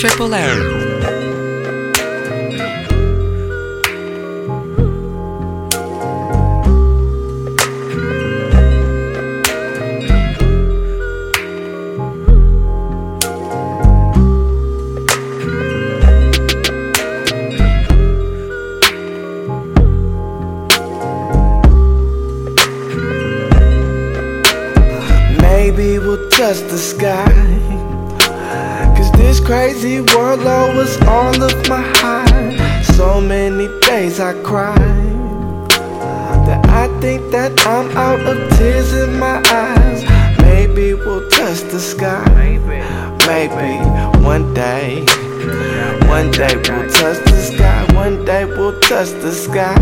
Triple M. Maybe we'll touch the sky. This crazy world was all of my high. So many days I cried. That I think that I'm out of tears in my eyes. Maybe we'll touch the sky. Maybe one day. One day we'll touch the sky. One day we'll touch the sky.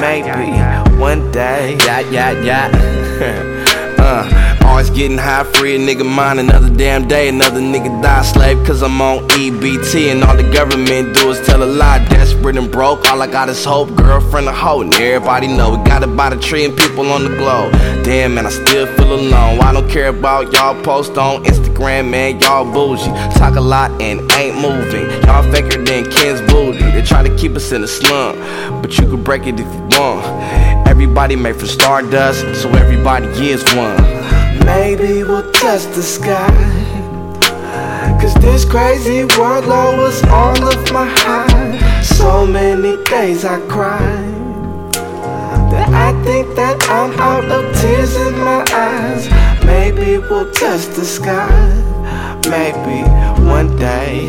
Maybe one day. Yeah, yeah, yeah. uh, always getting high, free a nigga mind another damn day. Another nigga die slave cause I'm on EBT. And all the government do is tell a lie. Desperate and broke, all I got is hope. Girlfriend a hoe, and everybody know we got about a trillion people on the globe. Damn, man, I still feel alone. I don't care about y'all post on Instagram, man. Y'all bougie. Talk a lot and ain't moving. Y'all faker than Ken's booty. They try to keep us in a slump, but you can break it if you want. Everybody made from stardust, so everybody is one. Maybe we'll touch the sky. Cause this crazy world lowers all of my high. So many days I cried. That I think that I'm out of tears in my eyes. Maybe we'll touch the sky. Maybe one day.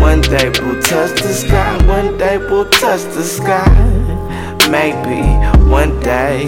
One day we'll touch the sky. One day we'll touch the sky. Maybe one day.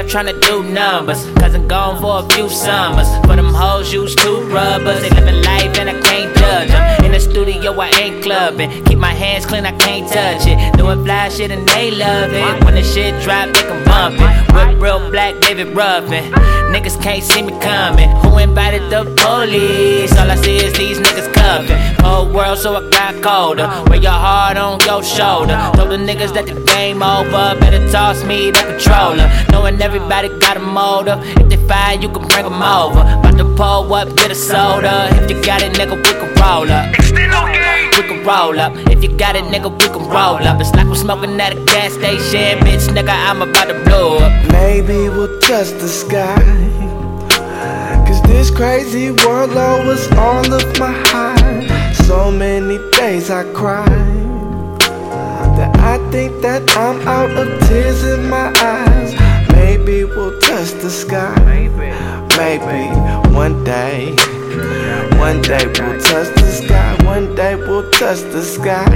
Love math, tryna do numbers. Cousin gone for a few summers. For them hoes, use two rubbers. They living life and I can't judge them. In the studio, I ain't clubbing. Keep my hands clean, I can't touch it. Doing fly shit and they love it. When the shit drop, they can bump it. Whip real black, David Ruffin. Niggas can't see me coming. Who invited the police? All I see is these niggas cuffing. Whole world, so I got colder. Wear your heart on your shoulder. Told the niggas that the game over. Better toss me the controller. Knowing everybody got a motor. If they fire, you can bring them over. About to pull up, get a soda. If you got it, nigga, we can roll up. We can roll up. If you got it, nigga, we can roll up. It's like we're smoking at a gas station. Bitch, nigga, I'm about to blow up. Maybe we'll touch the sky. Cause this crazy world was all of my I cried. That I think that I'm out of tears in my eyes. Maybe we'll touch the sky. Maybe one day. One day we'll touch the sky. One day we'll touch the sky.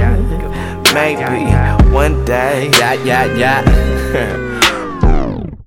Maybe one day. Yeah, yeah, yeah.